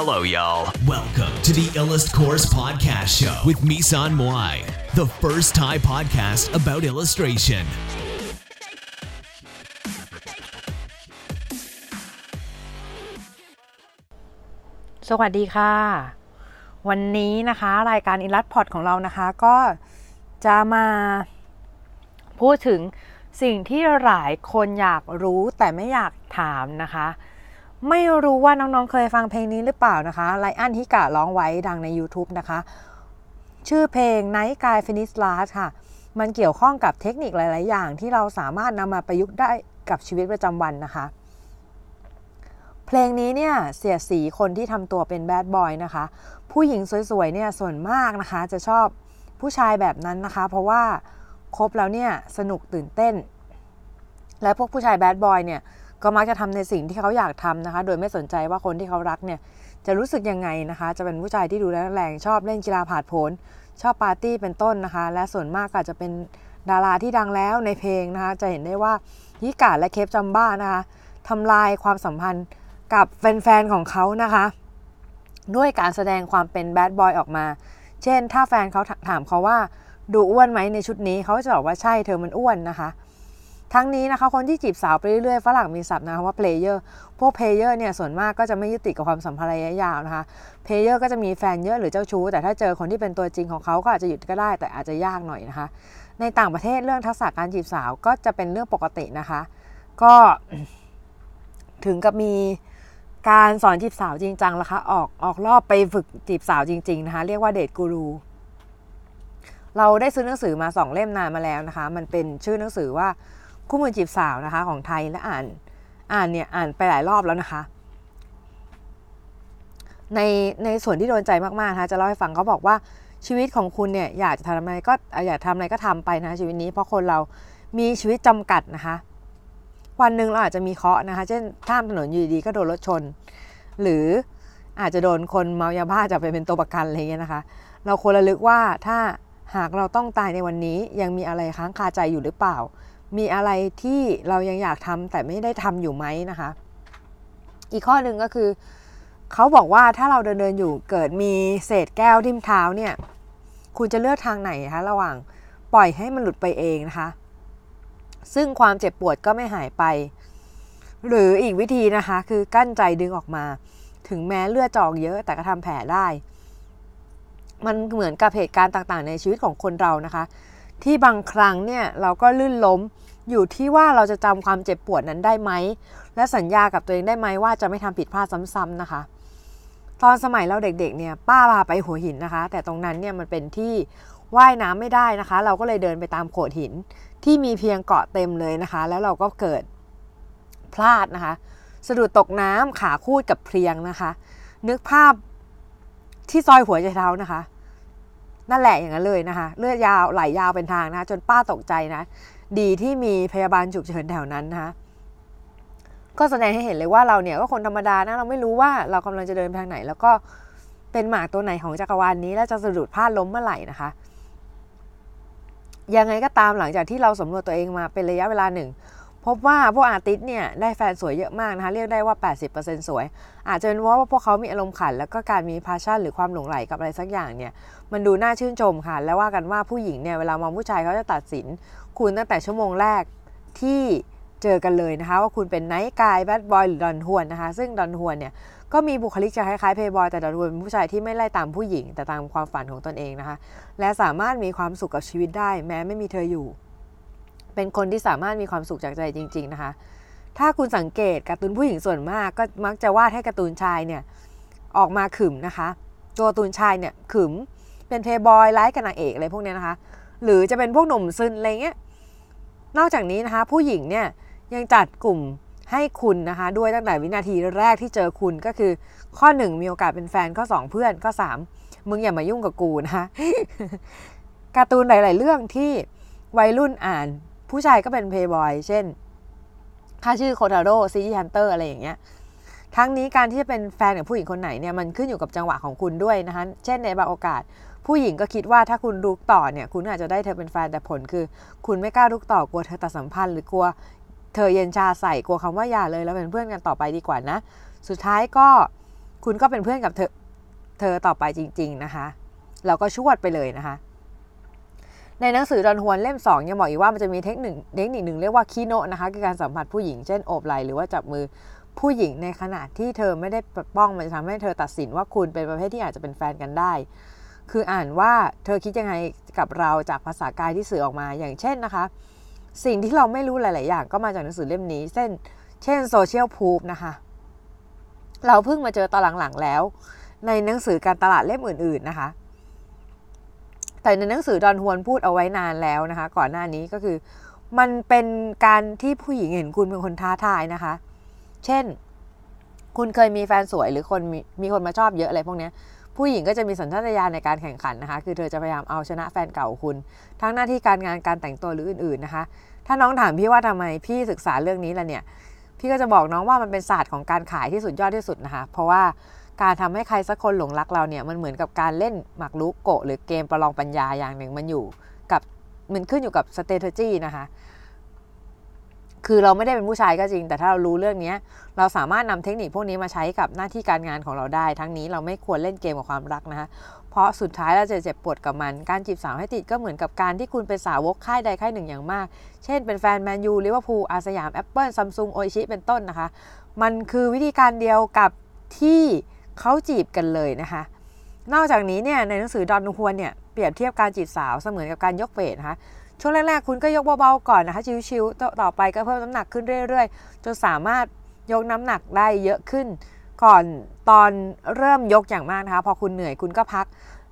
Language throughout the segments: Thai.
Hello, y'all. Welcome to the Illust Course Podcast Show with Misan Moai, the first Thai podcast about illustration. สวัสดีค่ะ วันนี้นะคะรายการอิลัสพอดของเรานะคะ ก็จะมาพูดถึงสิ่งที่หลายคนอยากรู้แต่ไม่อยากถามนะคะ ไม่รู้ว่าน้องๆเคยฟังเพลงนี้หรือเปล่านะคะไลอันฮิกะร้องไว้ดังใน YouTube นะคะ ชื่อเพลง Night Guy Finish Last ค่ะ มันเกี่ยวข้องกับเทคนิคหลาย ๆ อย่างที่เราสามารถนำมาประยุกต์ได้กับชีวิตประจำวันนะคะ เพลงนี้เนี่ยเสียสีคนที่ทำตัวเป็นแบดบอยนะคะ ผู้หญิงสวย ๆ เนี่ยส่วนมากนะคะ จะชอบผู้ชายแบบนั้นนะคะ เพราะว่าคบแล้วเนี่ยสนุกตื่นเต้น และพวกผู้ชายแบดบอยเนี่ย ก็มักจะทำในสิ่งที่เขาอยากทำนะคะ โดยไม่สนใจว่าคนที่เขารักเนี่ยจะรู้สึกยังไงนะคะ จะเป็นผู้ชายที่ดูแลแรงชอบเล่นกีฬาผาดโผนชอบปาร์ตี้เป็นต้นนะคะ และส่วนมากก็จะเป็นดาราที่ดังแล้วในเพลงนะคะ จะเห็นได้ว่าฮิกาและเคปจัมบ้านะคะทำลายความสัมพันธ์กับแฟนๆของเขานะคะ ด้วยการแสดงความเป็นแบดบอยออกมา เช่น ถ้าแฟนเขาถามเขาว่าดูอ้วนไหมในชุดนี้เขาจะบอกว่าใช่เธอมันอ้วนนะคะ ทั้งนี้นะคะคนที่จีบสาวไปเรื่อยๆฝรั่งมีศัพท์นะคะว่า player พวก player เนี่ยส่วนมากก็จะไม่ยึดติดกับความสัมพันธ์ระยะยาวนะคะ player ก็จะมีแฟนเยอะหรือเจ้าชู้ แต่ถ้าเจอคนที่เป็นตัวจริงของเขาก็อาจจะหยุดก็ได้ แต่อาจจะยากหน่อยนะคะ ในต่างประเทศเรื่องทักษะการจีบสาวก็จะเป็นเรื่องปกตินะคะ ก็ถึงกับมีการสอนจีบสาวจริงจังนะคะออกออกรอบไปฝึกจีบสาวจริง ๆ นะคะ เรียกว่าเดทกูรูเราได้ซื้อหนังสือมาสองเล่มนานมาแล้วนะคะ มันเป็นชื่อหนังสือว่า คู่มือจีบสาวนะคะ ของไทยและอ่านอ่านเนี่ยอ่านไปหลายรอบแล้วนะคะ ในในส่วนที่โดนใจมากๆนะคะจะเล่าให้ฟังเขาบอกว่าชีวิตของคุณเนี่ยอยากจะทำอะไรก็อยากทำอะไรก็ทำไปนะชีวิตนี้ เพราะคนเรามีชีวิตจำกัดนะคะ วันหนึ่งเราอาจจะมีเคราะห์นะคะ เช่นข้ามถนนอยู่ดีก็โดนรถชน หรืออาจจะโดนคนเมายาบ้าจะไปเป็นตัวประกันอะไรเงี้ยนะคะ เราควรระลึกว่าถ้าหากเราต้องตายในวันนี้ยังมีอะไรค้างคาใจอยู่หรือเปล่า มีอะไรที่เรายังอยากทำแต่ไม่ได้ทำอยู่ไหมนะคะ อีกข้อหนึ่งก็คือเขาบอกว่าถ้าเราเดินเดินอยู่เกิดมีเศษแก้วทิ่มเท้าเนี่ย คุณจะเลือกทางไหนคะระหว่างปล่อยให้มันหลุดไปเองนะคะ ซึ่งความเจ็บปวดก็ไม่หายไป หรืออีกวิธีนะคะ คือกั้นใจดึงออกมา ถึงแม้เลือดจอกเยอะแต่ก็ทำแผลได้ มันเหมือนกับเหตุการณ์ต่างๆ ในชีวิตของคนเรานะคะ ที่บางครั้งเนี่ยเราก็ลื่นล้มอยู่ที่ว่าเราจะจำความเจ็บปวดนั้นได้ไหม และสัญญากับตัวเองได้ไหมว่าจะไม่ทำผิดพลาดซ้ำๆนะคะ ตอนสมัยเราเด็กๆเนี่ยป้าพาไปหัวหินนะคะ แต่ตรงนั้นเนี่ยมันเป็นที่ว่ายน้ำไม่ได้นะคะ เราก็เลยเดินไปตามโขดหินที่มีเพียงเกาะเต็มเลยนะคะ แล้วเราก็เกิดพลาดนะคะ สะดุดตกน้ำขาคูดกับเพลียงนะคะ นึกภาพที่ซอยหัวใจเท้านะคะ นั่นแหละอย่างนั้นเลยนะคะ เลือดยาวไหลยาวเป็นทางนะะจนป้าตกใจนะ ดีที่มีพยาบาลฉุกเฉินแถวนั้นนะคะก็แสดงให้เห็นเลยว่าเราเนี่ยก็คนธรรมดานะเราไม่รู้ว่าเรากำลังจะเดินทางไหน แล้วก็เป็นหมากตัวไหนของจักรวาลนนี้ แล้วจะสะดุดพลาดล้มเมื่อไหร่นะคะยังไงก็ตามหลังจากที่เราสำรวจตัวเองมาเป็นระยะเวลาหนึ่ง พบว่าพวกอาร์ติสเนี่ยได้แฟนสวยเยอะมากนะคะเรียกได้ว่า 80%สวย อาจจะเป็นเพราะว่าพวกเขามีอารมณ์ขัน แล้วก็การมีพาชั่นหรือความหลงไหลกับอะไรสักอย่างเนี่ยมันดูน่าชื่นชมค่ะ และว่ากันว่าผู้หญิงเนี่ยเวลามองผู้ชายเขาจะตัดสิน คุณตั้งแต่ชั่วโมงแรกที่เจอกันเลยนะคะ ว่าคุณเป็นไนท์กายแบดบอยหรือดอนฮวนนะคะซึ่งดอนฮวนเนี่ยก็มีบุคลิกจะคล้ายๆเพย์บอยแต่ดอนฮวนเป็นผู้ชายที่ไม่ไล่ตามผู้หญิงแต่ตามความฝันของตนเองนะคะ และสามารถมีความสุขกับชีวิตได้ แม้ไม่มีเธออยู่ เป็นคนที่สามารถมีความสุขจากใจจริง ๆ นะคะ ถ้าคุณสังเกตการ์ตูนผู้หญิงส่วนมากก็มักจะวาดให้การ์ตูนชายเนี่ยออกมาขึมนะคะ ตัวตูนชายเนี่ยขึมเป็นเพย์บอยไลฟ์กับนางเอกอะไรพวกนี้นะคะ หรือจะเป็นพวกหนุ่มซึนอะไรเงี้ย นอกจากนี้นะคะ ผู้หญิงเนี่ยยังจัดกลุ่มให้คุณนะคะ ด้วยตั้งแต่วินาทีแรกที่เจอคุณก็คือข้อ 1 มีโอกาสเป็นแฟนข้อ 2 เพื่อนข้อ 3 มึงอย่ามายุ่งกับกูนะคะการ์ตูนหลาย ๆ เรื่องที่วัยรุ่นอ่าน ผู้ชายก็เป็นเพย์บอยเช่นถ้าชื่อโคทาโร่ City Hunter อะไรอย่างเงี้ยทั้งนี้การที่จะเป็นแฟนกับผู้หญิงคนไหนเนี่ยมันขึ้นอยู่กับจังหวะของคุณด้วยนะคะเช่นในบางโอกาส ผู้หญิงก็คิดว่าถ้าคุณรุกต่อเนี่ยคุณอาจจะได้เธอเป็นแฟนแต่ผลคือ คุณไม่กล้ารุกต่อกลัวเธอตัดสัมพันธ์หรือกลัวเธอเย็นชาใส่กลัวคำว่าอย่าเลยแล้วเป็นเพื่อนกันต่อไปดีกว่านะ สุดท้ายก็คุณก็เป็นเพื่อนกับเธอเธอต่อไปจริง ๆนะคะ เราก็ชวดไปเลยนะคะ ในหนังสือดอนฮวนเล่ม 2 ยังบอกอีกว่ามันจะมีเทคนิคเทคนิคหนึ่งเรียกว่าคีโนนะคะคือการสัมผัสผู้หญิงเช่นโอบไหล่หรือว่าจับมือผู้หญิงในขณะที่เธอไม่ได้ปกป้องมันจะทำให้เธอตัดสินว่าคุณเป็นประเภทที่อาจจะเป็นแฟนกันได้ คืออ่านว่าเธอคิดยังไงกับเราจากภาษากายที่สื่อออกมาอย่างเช่นนะคะ สิ่งที่เราไม่รู้หลาย ๆ อย่างก็มาจากหนังสือเล่มนี้ เช่น เช่นโซเชียลพูฟนะคะ เราเพิ่งมาเจอตอนหลัง ๆ แล้ว ในหนังสือการตลาดเล่มอื่น ๆ นะคะ แต่ในหนังสือดอนฮวนพูดเอาไว้นานแล้วนะคะ ก่อนหน้านี้ก็คือ มันเป็นการที่ผู้หญิงเห็นคุณเป็นคนท้าทายนะคะ เช่น คุณเคยมีแฟนสวยหรือคนมีมีคนมาชอบเยอะอะไรพวกนี้ผู้หญิงก็จะมีสัญชาตญาณในการแข่งขันนะคะ คือเธอจะพยายามเอาชนะแฟนเก่าคุณ ทั้งหน้าที่การงานการแต่งตัวหรืออื่น ๆนะคะ ถ้าน้องถามพี่ว่าทำไมพี่ศึกษาเรื่องนี้ล่ะเนี่ย พี่ก็จะบอกน้องว่ามันเป็นศาสตร์ของการขายที่สุดยอดที่สุดนะคะ เพราะว่า การทำให้ใครสักคนหลงรักเราเนี่ยมันเหมือนกับการเล่นหมากรุกโกะหรือเกมประลองปัญญาอย่างหนึ่งมันอยู่กับมันขึ้นอยู่กับ strategy นะคะคือเราไม่ได้เป็นผู้ชายก็จริง แต่ถ้าเรารู้เรื่องนี้เราสามารถนำเทคนิคพวกนี้มาใช้กับหน้าที่การงานของเราได้ ทั้งนี้เราไม่ควรเล่นเกมกับความรักนะคะเพราะสุดท้ายเราจะเจ็บปวดกับมัน การจีบสาวให้ติดก็เหมือนกับการที่คุณเป็นสาวกค่ายใดค่ายหนึ่งอย่างมาก เช่นเป็นแฟนแมนยูลิเวอร์พูลอาร์เซนอลแอปเปิลซัมซุงโอชิเป็นต้นนะคะ มันคือวิธีการเดียวกับที่ เขาจีบกันเลยนะคะ นอกจากนี้เนี่ยในหนังสือดอนฮวนเนี่ยเปรียบเทียบการจีบสาวเสมือนกับการยกเวทนะคะช่วงแรกๆคุณก็ยกเบาๆก่อนนะคะชิวๆต่อไปก็เพิ่มน้ำหนักขึ้นเรื่อยๆ จนสามารถยกน้ำหนักได้เยอะขึ้น ก่อนตอนเริ่มยกอย่างมากนะคะ พอคุณเหนื่อยคุณก็พัก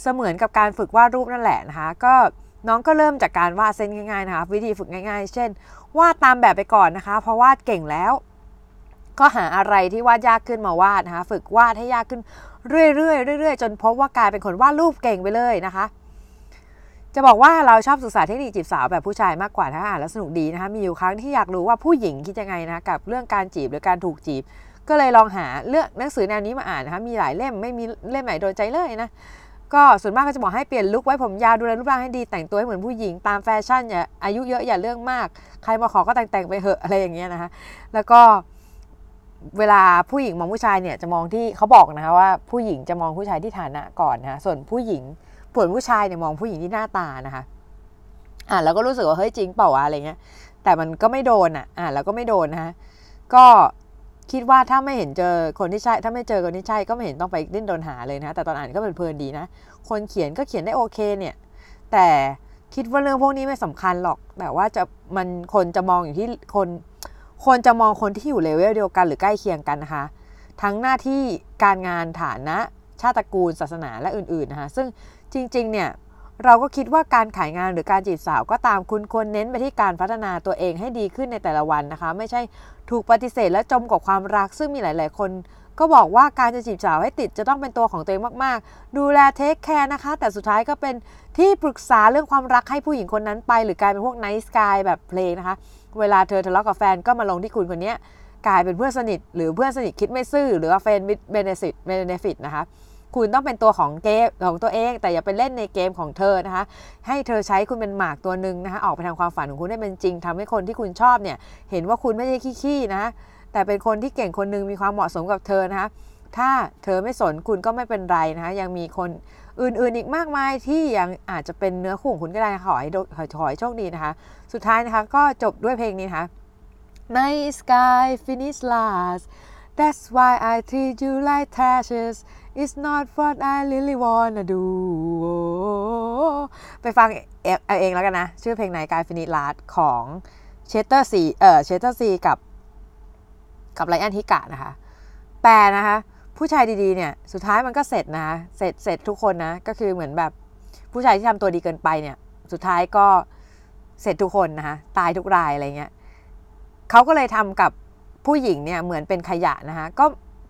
เสมือนกับการฝึกวาดรูปนั่นแหละนะคะ ก็น้องก็เริ่มจากการวาดเส้นง่ายๆนะคะ วิธีฝึกง่าย ๆ เช่นวาดตามแบบไปก่อนนะคะพอวาดเก่งแล้ว ก็หาอะไรที่วาดยากขึ้นมาวาดนะคะฝึกวาดให้ยากขึ้นเรื่อยๆเรื่อยๆจนพบว่ากลายเป็นคนวาดรูปเก่งไปเลยนะคะ จะบอกว่าเราชอบศึกษาเทคนิคจีบสาวแบบผู้ชายมากกว่าถ้าอ่านแล้วสนุกดีนะคะมีอยู่ครั้งที่อยากรู้ว่าผู้หญิงคิดยังไงนะกับเรื่องการจีบหรือการถูกจีบ ก็เลยลองหาเลือกหนังสือแนวนี้มาอ่านนะคะมีหลายเล่มไม่มีเล่มไหนโดนใจเลยนะก็ส่วนมากก็จะบอกให้เปลี่ยนลุคไว้ผมยาวดูแลรูปร่างให้ดีแต่งตัวให้เหมือนผู้หญิงตามแฟชั่นอย่าอายุเยอะอย่าเรื่องมาก ใครมาขอก็แต่งๆไปเหอะอะไรอย่างเงี้ยนะคะแล้วก็ เวลาผู้หญิงมองผู้ชายเนี่ยจะมองที่เขาบอกนะคะว่าผู้หญิงจะมองผู้ชายที่ฐานะก่อนนะคะส่วนผู้หญิงผลผู้ชายเนี่ยมองผู้หญิงที่หน้าตานะคะอ่าแล้วก็รู้สึกว่าเฮ้ยจริงเปล่าวะอะไรเงี้ย แต่มันก็ไม่โดนอะอ่าแล้วก็ไม่โดนนะคะก็คิดว่าถ้าไม่เห็นเจอคนที่ใช่ถ้าไม่เจอคนที่ใช่ก็ไม่เห็นต้องไปดิ้นโดนหาเลยนะแต่ตอนอ่านก็เป็นเพลินดีนะ คนเขียนก็เขียนได้โอเคเนี่ย แต่คิดว่าเรื่องพวกนี้ไม่สำคัญหรอก แต่ว่าจะมันคนจะมองอยู่ที่คน คนจะมองคนที่อยู่เลเวลเดียวกันหรือใกล้เคียงกันนะคะ ทั้งหน้าที่การงานฐานะ ชาติตระกูล ศาสนาและอื่นๆนะคะ ซึ่งจริงๆ เนี่ยเราก็คิดว่าการขายงานหรือการจีบสาวก็ตามคุณควรเน้นไปที่การพัฒนาตัวเองให้ดีขึ้นในแต่ละวันนะคะ ไม่ใช่ถูกปฏิเสธและจมกับความรักซึ่งมีหลาย ๆ คน ก็บอกว่าการจะจีบสาวให้ติดจะต้องเป็นตัวของตัวเองมากๆ ดูแล take care นะคะ แต่สุดท้ายก็เป็นที่ปรึกษาเรื่องความรักให้ผู้หญิงคนนั้นไป หรือกลายเป็นพวก nice guy แบบเพลงนะคะ เวลาเธอทะเลาะกับแฟนก็มาลงที่คุณคนนี้กลายเป็นเพื่อนสนิท หรือเพื่อนสนิทคิดไม่ซื่อ หรือว่าเฟนเบเนฟิตเบเนฟิตนะคะคุณต้องเป็นตัวของเกมของตัวเอง แต่อย่าไปเล่นในเกมของเธอนะคะ ให้เธอใช้คุณเป็นหมากตัวหนึ่งนะคะออกไปทำความฝันของคุณให้เป็นจริงทำให้คนที่คุณชอบเนี่ย เห็นว่าคุณไม่ใช่ขี้ๆนะะแต่เป็นคนที่เก่งคนหนึ่งมีความเหมาะสมกับเธอนะคะถ้าเธอไม่สนคุณก็ไม่เป็นไรนะคะยังมีคน อื่นๆอีกมากมายที่ยังอาจจะเป็นเนื้อคู่ของคุณก็ได้ขอให้ขอให้โชคดีนะคะ สุดท้ายนะคะก็จบด้วยเพลงนี้นะคะ Night sky finish last That's why I treat you like trashes It's not what I really wanna do ไปฟังเอาเองแล้วกันนะ ชื่อเพลง Night sky finish last ของเชสเตอร์ซีเออเชสเตอร์ซีกับกับไลอันฮิกะนะคะ แปลนะคะ ผู้ชายดีๆเนี่ยสุดท้ายมันก็เสร็จนะเสร็จเสร็จทุกคนนะก็คือเหมือนแบบผู้ชายที่ทำตัวดีเกินไปเนี่ยสุดท้ายก็เสร็จทุกคนนะคะตายทุกรายอะไรเงี้ยเขาก็เลยทำกับผู้หญิงเนี่ยเหมือนเป็นขยะนะคะก็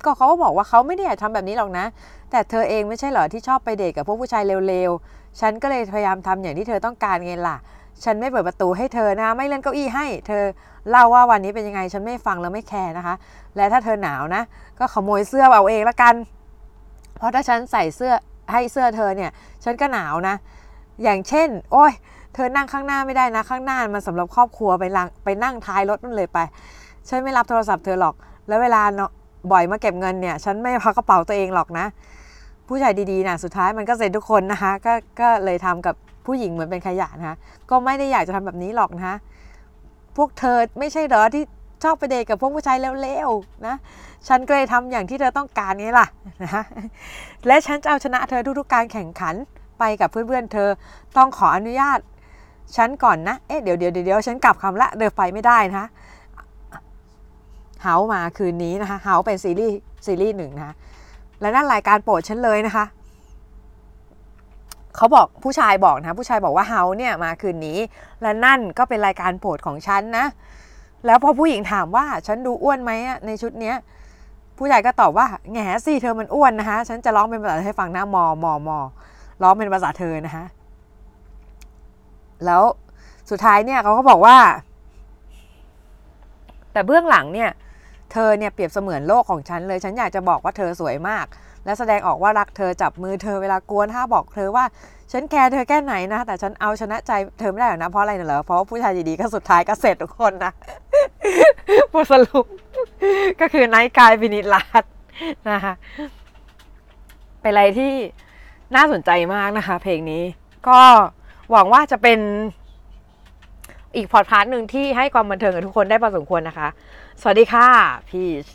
ก็เขาก็บอกว่าเขาไม่ได้อยากทำแบบนี้หรอกนะ แต่เธอเองไม่ใช่เหรอที่ชอบไปเดทกับพวกผู้ชายเร็วๆ ฉันก็เลยพยายามทำอย่างที่เธอต้องการไงล่ะ ฉันไม่เปิดประตูให้เธอนะไม่เลื่อนเก้าอี้ให้ เธอเล่าว่าวันนี้เป็นยังไง ฉันไม่ฟังแล้วไม่แคร์นะคะ และถ้าเธอหนาวนะ ก็ขโมยเสื้อเอาเองละกัน เพราะถ้าฉันใส่เสื้อให้เสื้อเธอเนี่ย ฉันก็หนาวนะ อย่างเช่น โอ้ย เธอนั่งข้างหน้าไม่ได้นะ ข้างหน้ามันสำหรับครอบครัวไปลังไปนั่งท้ายรถนั่นเลยไป ฉันไม่รับโทรศัพท์เธอหรอก แล้วเวลาเนาะบ่อยมาเก็บเงินเนี่ย ฉันไม่พักกระเป๋าตัวเองหรอกนะ ผู้ชายดีๆนะสุดท้ายมันก็เสร็จทุกคนนะคะ ก็ก็เลยทำกับ ผู้หญิงเหมือนเป็นขยะนะคะก็ไม่ได้อยากจะทำแบบนี้หรอกนะคะพวกเธอไม่ใช่เหรอที่ชอบไปเดทกับพวกผู้ชายเร็วๆนะฉันก็เลยทำอย่างที่เธอต้องการนี้ล่ะนะคะและฉันจะเอาชนะเธอทุกๆการแข่งขันไปกับเพื่อนๆเธอต้องขออนุญาตฉันก่อนนะ เอ๊ะเดี๋ยวเดี๋ยวเดี๋ยวฉันกลับคำละเดินไปไม่ได้นะคะเฮามาคืนนี้นะคะเฮาเป็นซีรีส์ซีรีส์หนึ่งนะคะและนั่นรายการโปรดฉันเลยนะคะ เขาบอกผู้ชายบอกนะ ผู้ชายบอกว่าเฮาเนี่ยมาคืนนี้ และนั่นก็เป็นรายการโปรดของฉันนะ แล้วพอผู้หญิงถามว่าฉันดูอ้วนไหมในชุดเนี้ยผู้ชายก็ตอบว่าแง่สิเธอมันอ้วนนะคะ ฉันจะร้องเป็นภาษาให้ฟังนะมอมอมอร้องเป็นภาษาเธอนะคะ แล้วสุดท้ายเนี่ยเขาก็บอกว่า แต่เบื้องหลังเนี่ย เธอเนี่ยเปรียบเสมือนโลกของฉันเลย ฉันอยากจะบอกว่าเธอสวยมาก และแสดงออกว่ารักเธอจับมือเธอเวลากวนถ้าบอกเธอว่าฉันแคร์เธอแค่ไหนนะ แต่ฉันเอาชนะใจเธอไม่ได้หรอกนะเพราะอะไรน่ะเหรอเพราะว่าผู้ชายดีๆก็สุดท้ายก็เสร็จทุกคนนะบทสรุปก็คือ nice guys finish last นะคะเป็นอะไรที่น่าสนใจมากนะคะ เพลงนี้ ก็หวังว่าจะเป็นอีกพอดพาร์ทหนึ่งที่ให้ความบันเทิงกับทุกคนได้พอสมควรนะคะ สวัสดีค่ะพีช